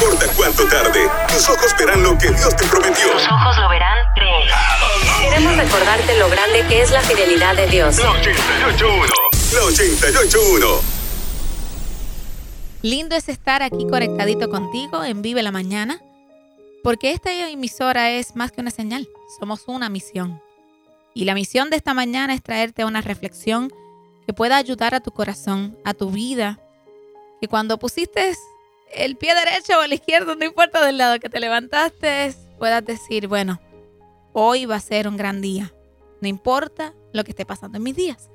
importa cuánto tarde, tus ojos verán lo que Dios te prometió. Tus ojos lo verán, créelo. Queremos recordarte lo grande que es la fidelidad de Dios. La 881. La 881. Lindo es estar aquí conectadito contigo en Vive la Mañana, porque esta emisora es más que una señal, somos una misión. Y la misión de esta mañana es traerte una reflexión que pueda ayudar a tu corazón, a tu vida, que cuando pusiste el pie derecho o el izquierdo, no importa del lado que te levantaste, puedas decir, bueno, hoy va a ser un gran día, no importa lo que esté pasando en mis días.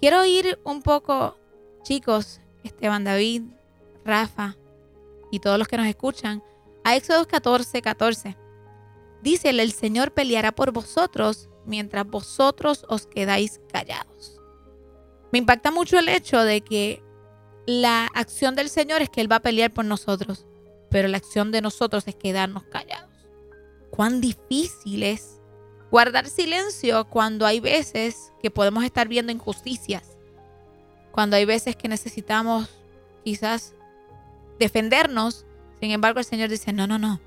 Quiero ir un poco, chicos, Esteban David, Rafa y todos los que nos escuchan, a Éxodo 14, 14. Dice, el Señor peleará por vosotros mientras vosotros os quedáis callados. Me impacta mucho el hecho de que la acción del Señor es que Él va a pelear por nosotros, pero la acción de nosotros es quedarnos callados. Cuán difícil es guardar silencio cuando hay veces que podemos estar viendo injusticias, cuando hay veces que necesitamos quizás defendernos. Sin embargo, el Señor dice, no, no, no,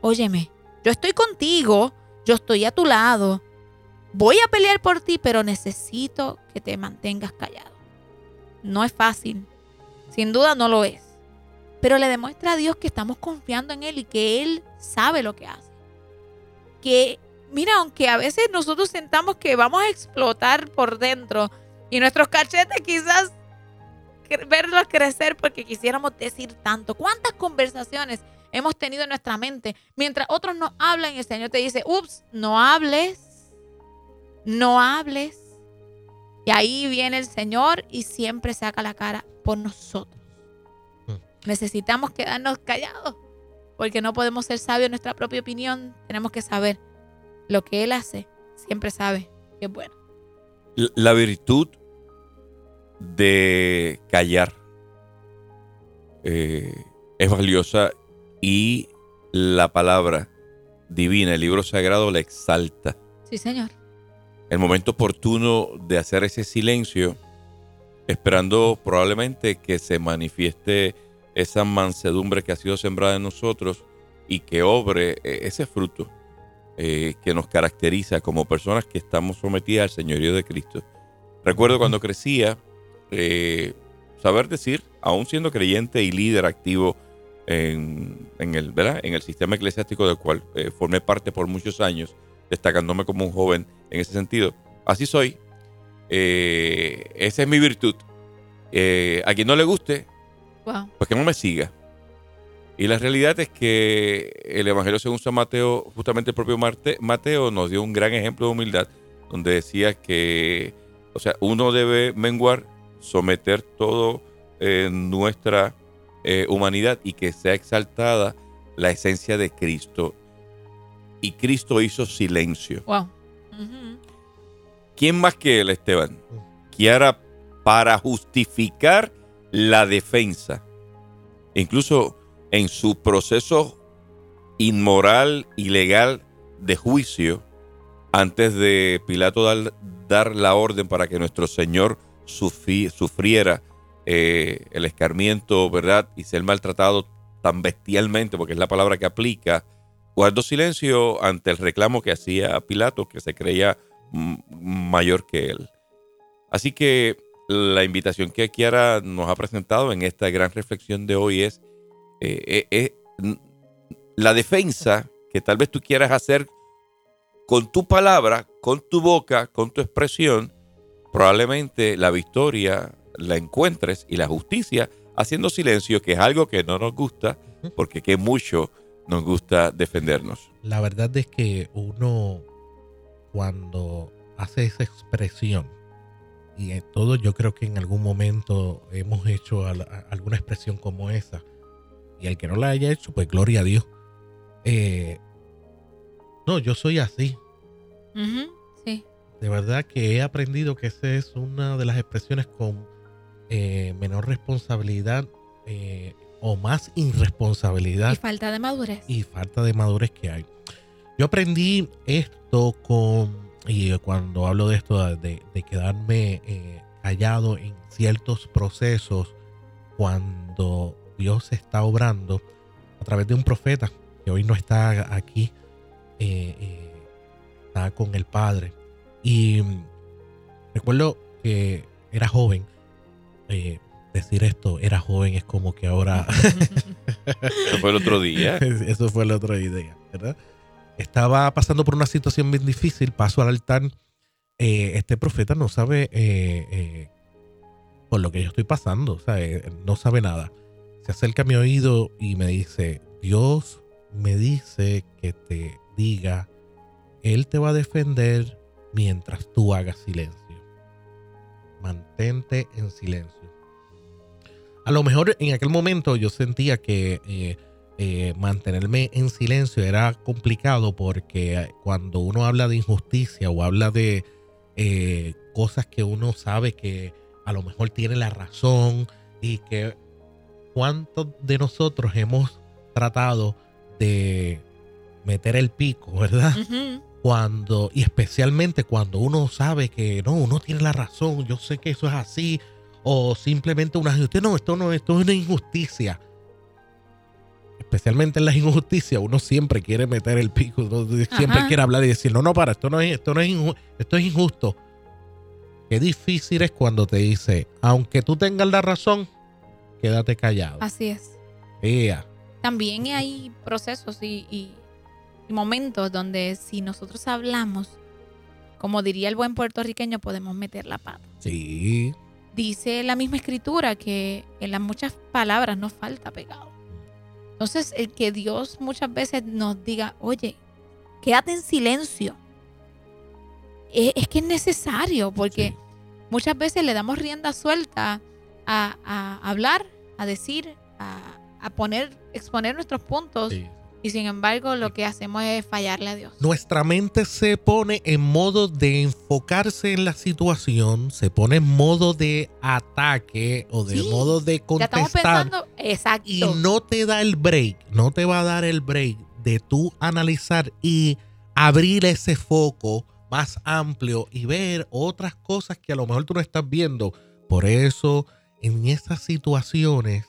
óyeme, yo estoy contigo, yo estoy a tu lado, voy a pelear por ti, pero necesito que te mantengas callado. No es fácil, sin duda no lo es, pero le demuestra a Dios que estamos confiando en Él y que Él sabe lo que hace. Que, mira, aunque a veces nosotros sentamos que vamos a explotar por dentro y nuestros cachetes quizás verlos crecer porque quisiéramos decir tanto. ¿Cuántas conversaciones hemos tenido en nuestra mente mientras otros no hablan y el Señor te dice, ups, no hables, no hables? Y ahí viene el Señor y siempre saca la cara por nosotros. Necesitamos quedarnos callados porque no podemos ser sabios en nuestra propia opinión. Tenemos que saber lo que Él hace, siempre sabe que es bueno. La virtud de callar eh, es valiosa y la palabra divina, el libro sagrado, la exalta. Sí, Señor. El momento oportuno de hacer ese silencio, esperando probablemente que se manifieste esa mansedumbre que ha sido sembrada en nosotros y que obre eh, ese fruto eh, que nos caracteriza como personas que estamos sometidas al señorío de Cristo. Recuerdo cuando crecía, eh, saber decir, aún siendo creyente y líder activo en, el, sistema eclesiástico del cual formé parte por muchos años, destacándome como un joven en ese sentido. Así soy. Eh, esa es mi virtud. a quien no le guste, pues que no me siga. Y la realidad es que el Evangelio según San Mateo, justamente el propio Mateo nos dio un gran ejemplo de humildad, donde decía que, o sea, uno debe menguar someter todo en nuestra eh, humanidad y que sea exaltada la esencia de Cristo. Y Cristo hizo silencio. ¿Quién más que él, Esteban? Quiera para justificar la defensa, incluso en su proceso inmoral, ilegal de juicio, antes de Pilato dar, dar la orden para que nuestro Señor sufriera eh, el escarmiento, ¿verdad? Y ser maltratado tan bestialmente, porque es la palabra que aplica, guardó silencio ante el reclamo que hacía Pilato, que se creía mayor que él. Así que la invitación que Kiara nos ha presentado en esta gran reflexión de hoy es eh, eh, la defensa que tal vez tú quieras hacer con tu palabra, con tu boca, con tu expresión, probablemente la victoria la encuentres y la justicia haciendo silencio, que es algo que no nos gusta, porque que mucho nos gusta defendernos. La verdad es que uno cuando hace esa expresión, y en todo yo creo que en algún momento hemos hecho alguna expresión como esa, y el que no la haya hecho, pues gloria a Dios. Eh, no, yo soy así. Sí de verdad que he aprendido que esa es una de las expresiones con eh, menor responsabilidad eh, o más irresponsabilidad. Y falta de madurez. Y falta de madurez que hay. Yo aprendí esto con, y cuando hablo de esto, de, quedarme eh, callado en ciertos procesos cuando Dios está obrando, a través de un profeta que hoy no está aquí, eh, eh, está con el Padre. Y recuerdo que era joven. Decir esto, era joven, es como que ahora... Eso fue el otro día. Eso fue la otra idea, ¿verdad? Estaba pasando por una situación bien difícil, paso al altar. eh, este profeta no sabe eh, eh, por lo que yo estoy pasando, o sea, eh, no sabe nada. Se acerca a mi oído y me dice, Dios me dice que te diga, Él te va a defender mientras tú hagas silencio. Mantente en silencio. A lo mejor en aquel momento yo sentía que eh, eh, mantenerme en silencio era complicado porque cuando uno habla de injusticia o habla de eh, cosas que uno sabe que a lo mejor tiene la razón y que cuántos de nosotros hemos tratado de meter el pico, ¿verdad? Cuando, y especialmente cuando uno sabe que no, uno tiene la razón, yo sé que eso es así, o simplemente una injusticia, no, esto no, esto es una injusticia. Especialmente en las injusticias, uno siempre quiere meter el pico, uno siempre Ajá. quiere hablar y decir, no, no, para, esto no es, esto no es, inju- esto es injusto. Qué difícil es cuando te dice, aunque tú tengas la razón, quédate callado. Así es. También hay procesos y, y- y momentos donde si nosotros hablamos, como diría el buen puertorriqueño, podemos meter la pata. sí, Dice la misma escritura que en las muchas palabras nos falta pecado. Entonces, el que Dios muchas veces nos diga, oye, quédate en silencio, es, es que es necesario, porque Sí. muchas veces le damos rienda suelta a, a hablar, a decir, a, a poner, exponer nuestros puntos, sí. Y sin embargo lo que hacemos es fallarle a Dios. nuestra mente se pone en modo de enfocarse en la situación, se pone en modo de ataque o de Sí, modo de Ya estamos contestar pensando, exacto. y no te da el break, no te va a dar el break de tú analizar y abrir ese foco más amplio y ver otras cosas que a lo mejor tú no estás viendo. Por eso, en esas situaciones,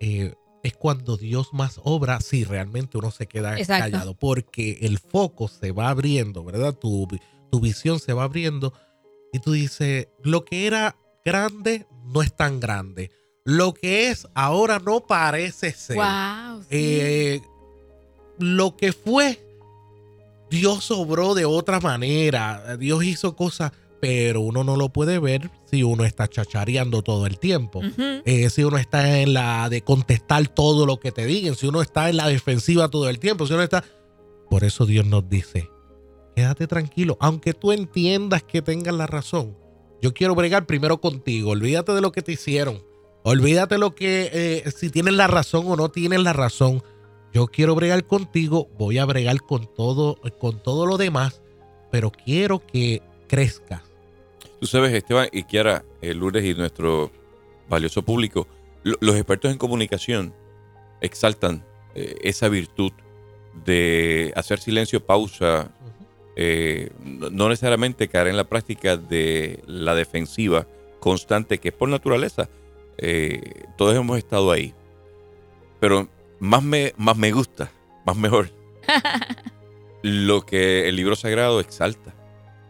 eh, es cuando Dios más obra si realmente uno se queda Exacto. callado, porque el foco se va abriendo, ¿verdad? Tu, tu visión se va abriendo y tú dices, lo que era grande no es tan grande. Lo que es ahora no parece ser. Wow, sí. Eh, lo que fue, Dios obró de otra manera. Dios hizo cosas, pero uno no lo puede ver si uno está chachareando todo el tiempo. Eh, si uno está en la de contestar todo lo que te digan, si uno está en la defensiva todo el tiempo, si uno está... Por eso Dios nos dice, quédate tranquilo, aunque tú entiendas que tengas la razón. Yo quiero bregar primero contigo, olvídate de lo que te hicieron, olvídate lo que, eh, si tienes la razón o no tienes la razón. Yo quiero bregar contigo, voy a bregar con todo, con todo lo demás, pero quiero que crezcas. Tú sabes, Esteban y Kiara, el lunes y nuestro valioso público, lo- los expertos en comunicación exaltan eh, esa virtud de hacer silencio, pausa, eh, no no necesariamente caer en la práctica de la defensiva constante, que es por naturaleza. Eh, todos hemos estado ahí. Pero más me, más me gusta, más mejor, lo que el libro sagrado exalta.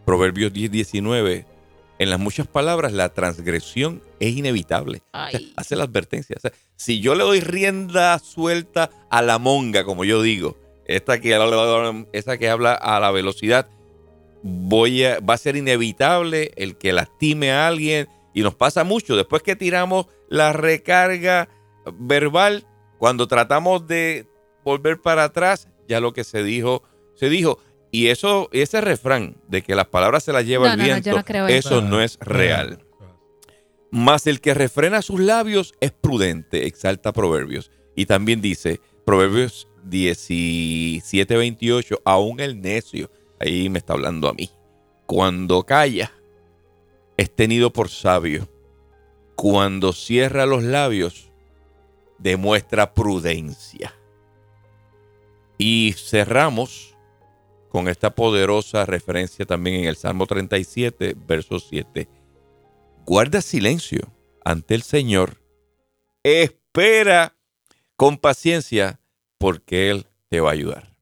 Proverbios 10, 19. En las muchas palabras, la transgresión es inevitable. O sea, Ay. hace la advertencia. O sea, si yo le doy rienda suelta a la monga, como yo digo, esta que habla a la velocidad, voy a, va a ser inevitable el que lastime a alguien. Y nos pasa mucho. Después que tiramos la recarga verbal, cuando tratamos de volver para atrás, ya lo que se dijo, se dijo. Y eso, ese refrán de que las palabras se las lleva No, el no, viento, no creo eso eso. no es real. Mas el que refrena sus labios es prudente, exalta Proverbios. Y también dice, Proverbios 17, 28, aún el necio, ahí me está hablando a mí, cuando calla, es tenido por sabio. Cuando cierra los labios, demuestra prudencia. Y cerramos con esta poderosa referencia también en el Salmo 37, verso 7. Guarda silencio ante el Señor, espera con paciencia porque Él te va a ayudar.